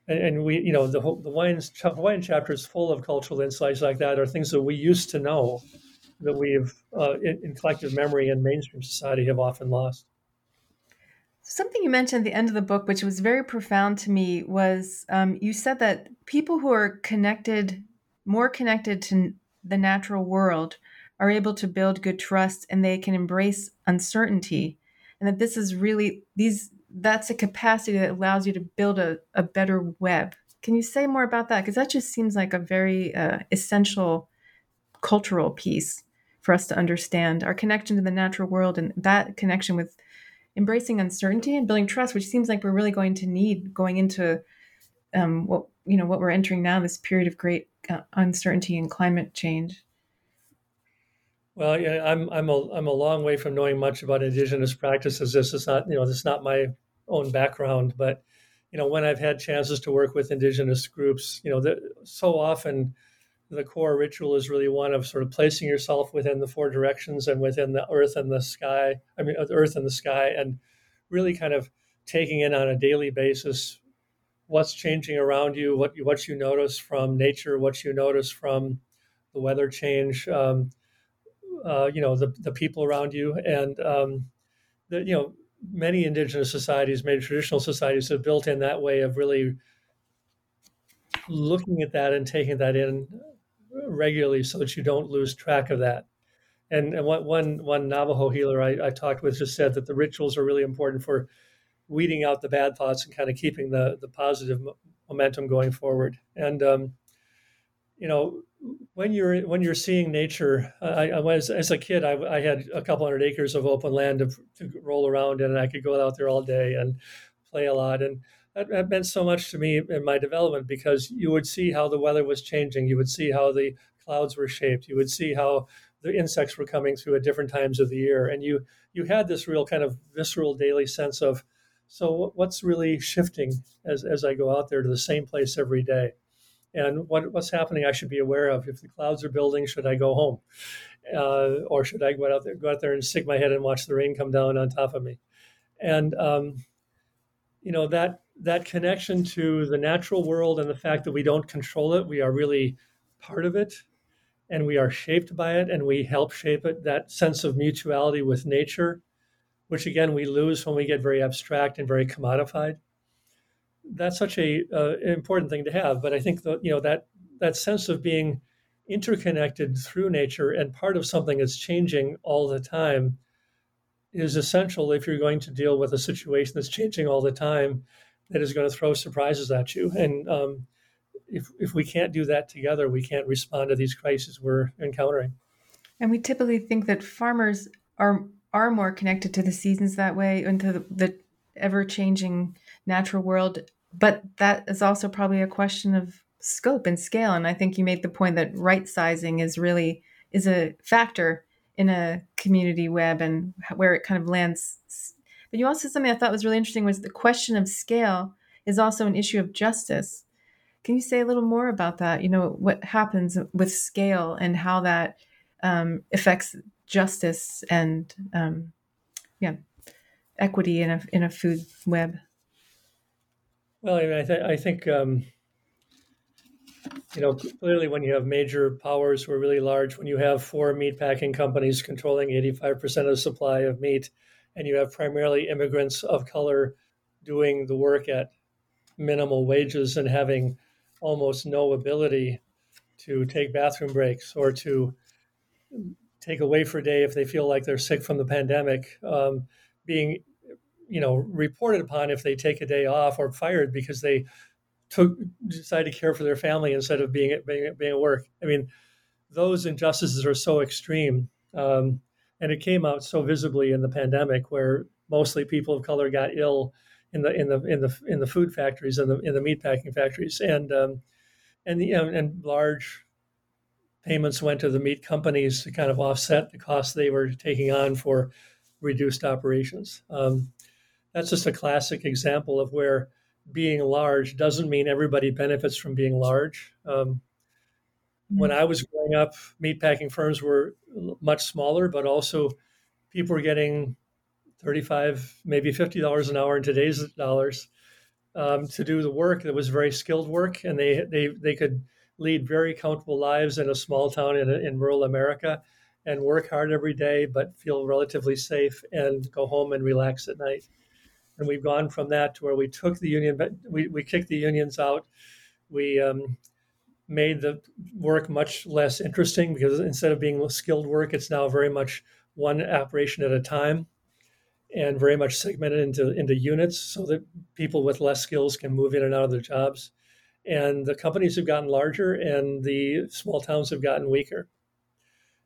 and, and, we, you know, the the Hawaiian, Hawaiian chapter is full of cultural insights like that, are things that we used to know that we've, uh, in, in, collective memory and mainstream society, have often lost. Something you mentioned at the end of the book, which was very profound to me, was um, you said that people who are connected, more connected to the natural world, are able to build good trust and they can embrace uncertainty. And that this is really, these that's a capacity that allows you to build a, a better web. Can you say more about that? Because that just seems like a very uh, essential cultural piece for us to understand our connection to the natural world and that connection with embracing uncertainty and building trust, which seems like we're really going to need going into um, what you know what we're entering now, this period of great uh, uncertainty and climate change. Well, yeah, I'm I'm a I'm a long way from knowing much about indigenous practices. This is not you know this is not my own background, but you know when I've had chances to work with indigenous groups, you know the, so often the core ritual is really one of sort of placing yourself within the four directions and within the earth and the sky. I mean, the earth and the sky, and really kind of taking in on a daily basis what's changing around you, what you, what you notice from nature, what you notice from the weather change. Um, uh, you know the, the people around you and um, the, you know many indigenous societies many traditional societies have built in that way of really looking at that and taking that in regularly so that you don't lose track of that. And, and one, one, one Navajo healer I, I talked with just said that the rituals are really important for weeding out the bad thoughts and kind of keeping the, the positive momentum going forward. And, um, you know, when you're when you're seeing nature, I, I was as a kid, I, I, had a couple hundred acres of open land to, to, roll around in, and I could go out there all day and play a lot. And that, that, meant so much to me in my development because you would see how the weather was changing, you would see how the clouds were shaped, you would see how the insects were coming through at different times of the year, and you you had this real kind of visceral daily sense of so what's really shifting as as I go out there to the same place every day and what, what's happening I should be aware of. If the clouds are building, should I go home? Uh, or should I go out there, go out there and stick my head and watch the rain come down on top of me? And um, you know that that connection to the natural world and the fact that we don't control it, we are really part of it, and we are shaped by it, and we help shape it. That sense of mutuality with nature, which again we lose when we get very abstract and very commodified that's such a uh, important thing to have. But I think that you know that that sense of being interconnected through nature and part of something that's changing all the time is essential if you're going to deal with a situation that's changing all the time that is going to throw surprises at you. And um, if if we can't do that together, we can't respond to these crises we're encountering. And we typically think that farmers are are more connected to the seasons that way and to the, the ever changing natural world. But that is also probably a question of scope and scale. And I think you made the point that right sizing is really is a factor in a community web and where it kind of lands. But you also something I thought was really interesting was the question of scale is also an issue of justice. Can you say a little more about that? You know, what happens with scale and how that um, affects justice and um, yeah, equity in a in a food web. Well, I, mean, I, th- I think um, you know clearly when you have major powers who are really large, when you have four meat packing companies controlling 85% of the supply of meat, and you have primarily immigrants of color doing the work at minimal wages and having almost no ability to take bathroom breaks or to take away for a day if they feel like they're sick from the pandemic, um, being you know reported upon if they take a day off or fired because they took decided to care for their family instead of being at being, being at work. I mean, those injustices are so extreme, um, and it came out so visibly in the pandemic, where mostly people of color got ill in the in the in the in the food factories and the in the meatpacking factories, and um, and the and large payments went to the meat companies to kind of offset the costs they were taking on for reduced operations. Um, that's just a classic example of where being large doesn't mean everybody benefits from being large. Um, when I was growing up, meatpacking firms were much smaller, but also people were getting 35, maybe $50 an hour in today's dollars um, to do the work that was very skilled work. And they, they, they could lead very comfortable lives in a small town in, in rural America and work hard every day, but feel relatively safe and go home and relax at night and we've gone from that to where we took the union, we, we kicked the unions out. We um, made the work much less interesting because instead of being skilled work, it's now very much one operation at a time and very much segmented into, into units so that people with less skills can move in and out of their jobs. And the companies have gotten larger and the small towns have gotten weaker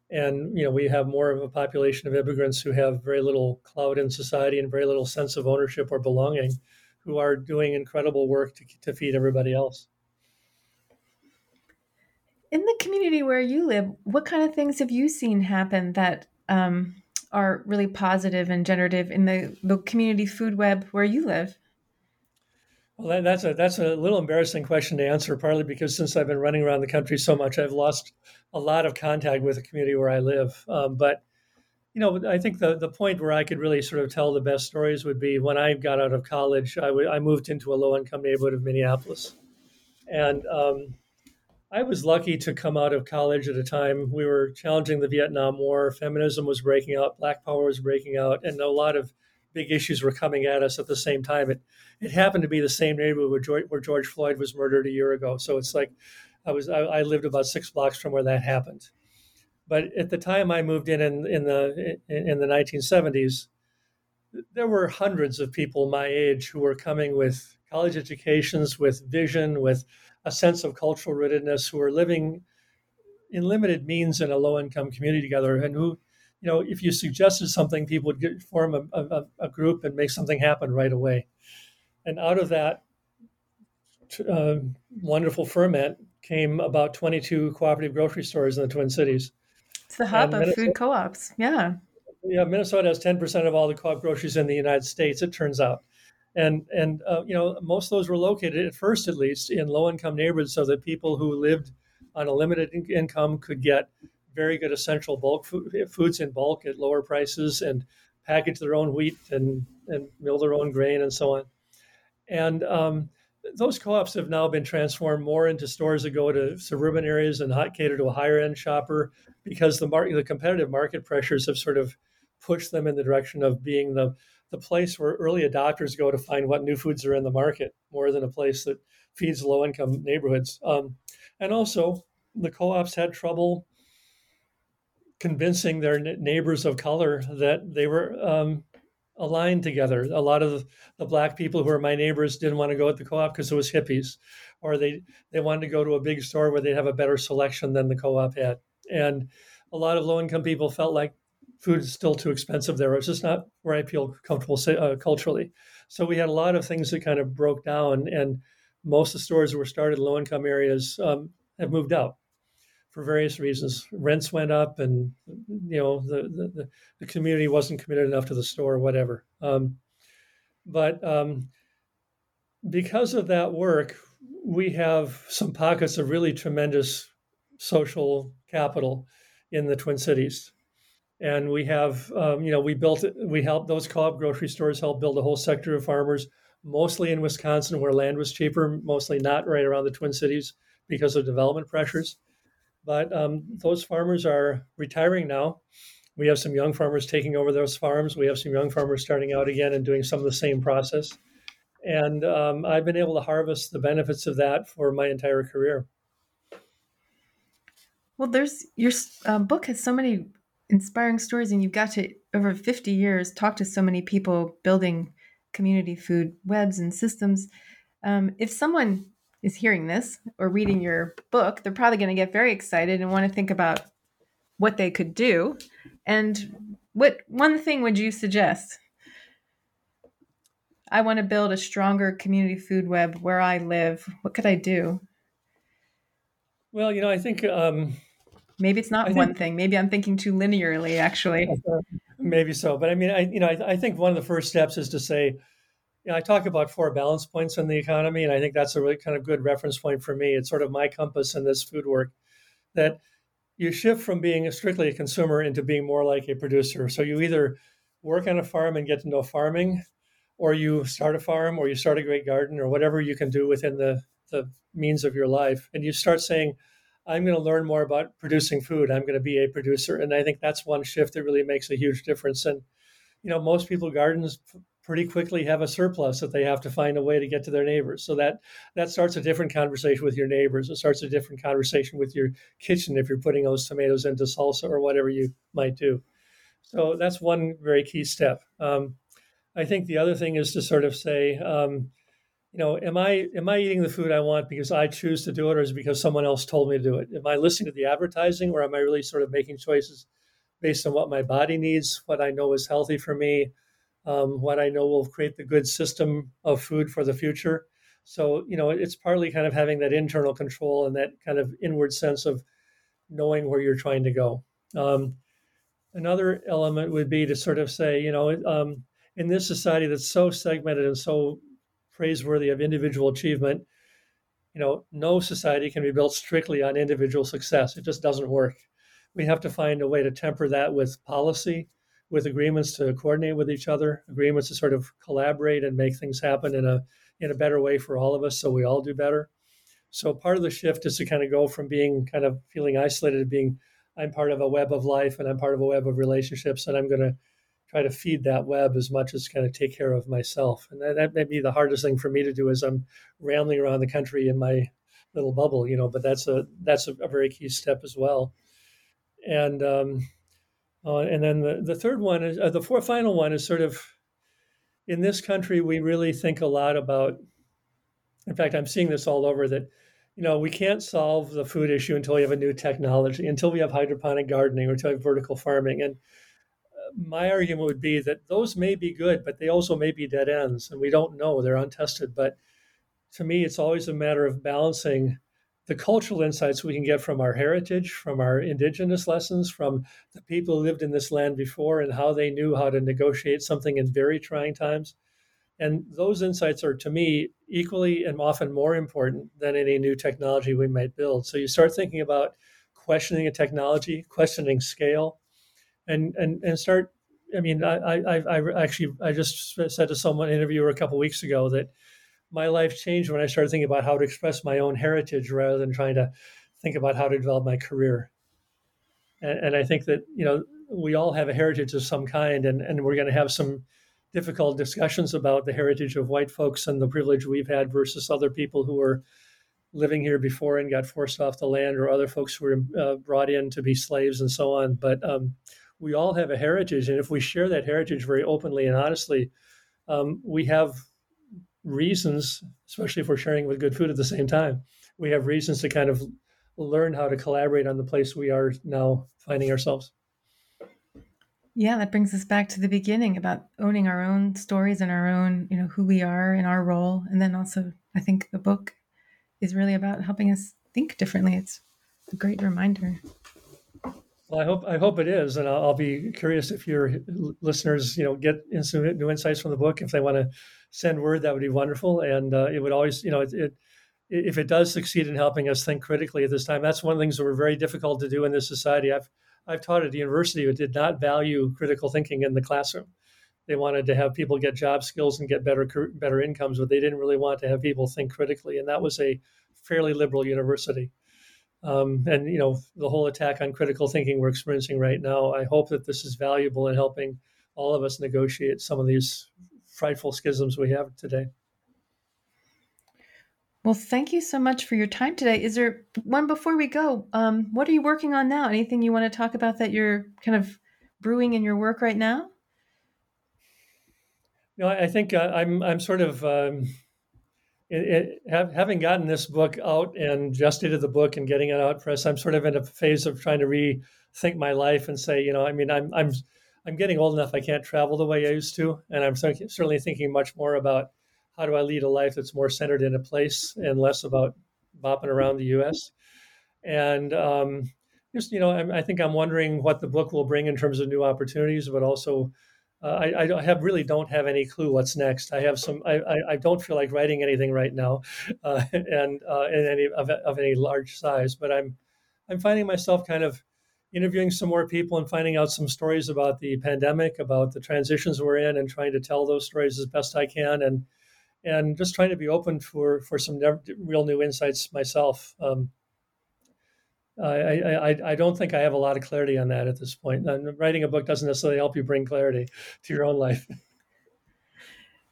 and you know we have more of a population of immigrants who have very little clout in society and very little sense of ownership or belonging who are doing incredible work to, to feed everybody else. In the community where you live what kind of things have you seen happen that um, are really positive and generative in the, the community food web where you live well, that's a that's a little embarrassing question to answer, partly because since I've been running around the country so much, I've lost a lot of contact with the community where I live. Um, but you know, I think the the point where I could really sort of tell the best stories would be when I got out of college. I, w- I moved into a low income neighborhood of Minneapolis, and um, I was lucky to come out of college at a time we were challenging the Vietnam War. Feminism was breaking out, Black Power was breaking out, and a lot of big issues were coming at us at the same time. It it happened to be the same neighborhood where George, where George Floyd was murdered a year ago. So it's like I was I, I, lived about six blocks from where that happened. But at the time I moved in in, in the in, in the 1970s, there were hundreds of people my age who were coming with college educations, with vision, with a sense of cultural rootedness, who were living in limited means in a low income community together, and who, you know, if you suggested something, people would get, form a, a, a, group and make something happen right away. And out of that uh, wonderful ferment came about 22 cooperative grocery stores in the Twin Cities. It's the hub and of Minnesota, food co ops. Yeah. Yeah, Minnesota has 10% of all the co-op groceries in the United States, it turns out. And, and uh, you know, most of those were located, at first at least, in low-income neighborhoods so that people who lived on a limited in- income could get very good essential bulk food, foods in bulk at lower prices and package their own wheat and, and mill their own grain and so on. And um, those co-ops have now been transformed more into stores that go to suburban areas and cater to a higher end shopper because the market, the competitive market pressures have sort of pushed them in the direction of being the the place where early adopters go to find what new foods are in the market, more than a place that feeds low income neighborhoods. Um, and also, the co-ops had trouble convincing their neighbors of color that they were um, aligned together. A lot of the black people who were my neighbors didn't want to go at the co-op because it was hippies, or they they wanted to go to a big store where they'd have a better selection than the co-op had. And a lot of low-income people felt like food is still too expensive there. It's just not where I feel comfortable uh, culturally. So we had a lot of things that kind of broke down, and most of the stores that were started in low-income areas um, have moved out for various reasons. Rents went up, and you know the the, the community wasn't committed enough to the store, or whatever. Um, but um, because of that work, we have some pockets of really tremendous social capital in the Twin Cities. And we have, um, you know, we built, we helped those co-op grocery stores help build a whole sector of farmers, mostly in Wisconsin where land was cheaper, mostly not right around the Twin Cities because of development pressures. But um, those farmers are retiring now. We have some young farmers taking over those farms. We have some young farmers starting out again and doing some of the same process. And um, I've been able to harvest the benefits of that for my entire career. Well, there's your uh, book has so many inspiring stories, and you've got to over 50 years talk to so many people building community food webs and systems. Um, if someone is hearing this or reading your book, they're probably going to get very excited and want to think about what they could do. And what one thing would you suggest? I want to build a stronger community food web where I live. What could I do? Well, you know, I think um, maybe it's not I one think, thing. Maybe I'm thinking too linearly, actually. (laughs) Maybe so, but I mean, I you know, I, I think one of the first steps is to say, you know, I talk about four balance points in the economy, and I think that's a really kind of good reference point for me. It's sort of my compass in this food work that you shift from being strictly a consumer into being more like a producer. So you either work on a farm and get to know farming, or you start a farm, or you start a great garden, or whatever you can do within the, the means of your life. And you start saying, I'm going to learn more about producing food. I'm going to be a producer. And I think that's one shift that really makes a huge difference. And, you know, most people gardens pretty quickly have a surplus that they have to find a way to get to their neighbors. So that that starts a different conversation with your neighbors. It starts a different conversation with your kitchen if you're putting those tomatoes into salsa or whatever you might do. So that's one very key step. Um, I think the other thing is to sort of say, um, you know, am I am I eating the food I want because I choose to do it, or is it because someone else told me to do it? Am I listening to the advertising, or am I really sort of making choices based on what my body needs, what I know is healthy for me, um, what I know will create the good system of food for the future. So, you know, it's partly kind of having that internal control and that kind of inward sense of knowing where you're trying to go. Um, another element would be to sort of say, you know, um, in this society that's so segmented and so praiseworthy of individual achievement, you know, no society can be built strictly on individual success. It just doesn't work. We have to find a way to temper that with policy with agreements to coordinate with each other, agreements to sort of collaborate and make things happen in a in a better way for all of us, so we all do better. So part of the shift is to kind of go from being kind of feeling isolated to being I'm part of a web of life and I'm part of a web of relationships and I'm going to try to feed that web as much as kind of take care of myself. And that, that may be the hardest thing for me to do as I'm rambling around the country in my little bubble, you know, but that's a, that's a, a very key step as well. And, um, uh, and then the, the third one is uh, the fourth final one is sort of in this country, we really think a lot about, in fact, I'm seeing this all over that, you know, we can't solve the food issue until we have a new technology, until we have hydroponic gardening or until we have vertical farming. And my argument would be that those may be good, but they also may be dead ends, and we don't know; they're untested. But to me, it's always a matter of balancing the cultural insights we can get from our heritage, from our indigenous lessons, from the people who lived in this land before, and how they knew how to negotiate something in very trying times. And those insights are, to me, equally and often more important than any new technology we might build. So you start thinking about questioning a technology, questioning scale, and and and start. I mean, I I, I actually I just said to someone interviewer a couple weeks ago that my life changed when I started thinking about how to express my own heritage rather than trying to think about how to develop my career. And, and I think that you know we all have a heritage of some kind, and and we're going to have some difficult discussions about the heritage of white folks and the privilege we've had versus other people who were living here before and got forced off the land, or other folks who were uh, brought in to be slaves and so on. But um, we all have a heritage, and if we share that heritage very openly and honestly, um, we have reasons, especially if we're sharing with good food at the same time, we have reasons to kind of learn how to collaborate on the place we are now finding ourselves. Yeah, that brings us back to the beginning about owning our own stories and our own, you know, who we are and our role. And then also, I think the book is really about helping us think differently. It's a great reminder. Well, I hope I hope it is, and I'll, I'll, be curious if your listeners, you know, get some new insights from the book. If they want to send word, that would be wonderful. And uh, it would always, you know, it, it, if it does succeed in helping us think critically at this time, that's one of the things that were very difficult to do in this society. I've I've taught at the university who did not value critical thinking in the classroom. They wanted to have people get job skills and get better better incomes, but they didn't really want to have people think critically. And that was a fairly liberal university. Um, and you know the whole attack on critical thinking we're experiencing right now. I hope that this is valuable in helping all of us negotiate some of these frightful schisms we have today. Well, thank you so much for your time today. Is there one before we go? Um, what are you working on now? Anything you want to talk about that you're kind of brewing in your work right now? Know, I think uh, I'm I'm sort of um, it, it, have, having gotten this book out and gestated the book and getting it out press, I'm sort of in a phase of trying to rethink my life and say, you know, I mean, I'm I'm I'm getting old enough I can't travel the way I used to, and I'm certainly thinking much more about how do I lead a life that's more centered in a place and less about bopping around the U.S. And um, just you know, I, I think I'm wondering what the book will bring in terms of new opportunities, but also uh, I, I, have really don't have any clue what's next. I have some. I, I, don't feel like writing anything right now, uh, (laughs) and uh, in any of, of, any large size. But I'm I'm finding myself kind of interviewing some more people and finding out some stories about the pandemic, about the transitions we're in, and trying to tell those stories as best I can, and and just trying to be open for for some real new insights myself. Um, I, I, I don't think I have a lot of clarity on that at this point. And writing a book doesn't necessarily help you bring clarity to your own life. (laughs)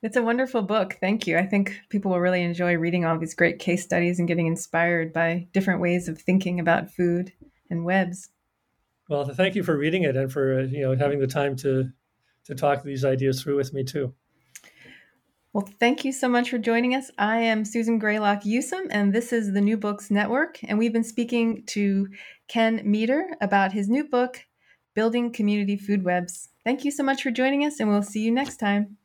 It's a wonderful book. Thank you. I think people will really enjoy reading all these great case studies and getting inspired by different ways of thinking about food and webs. Well, thank you for reading it and for uh, you know having the time to to talk these ideas through with me too. Well, thank you so much for joining us. I am Susan Grelock Yusem, and this is the New Books Network. And we've been speaking to Ken Meter about his new book, Building Community Food Webs. Thank you so much for joining us, and we'll see you next time.